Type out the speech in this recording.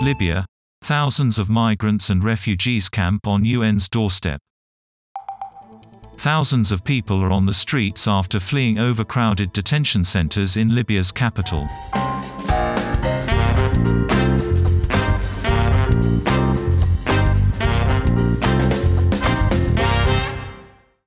Libya. Thousands of migrants and refugees camp on UN's doorstep. Thousands of people are on the streets after fleeing overcrowded detention centers in Libya's capital.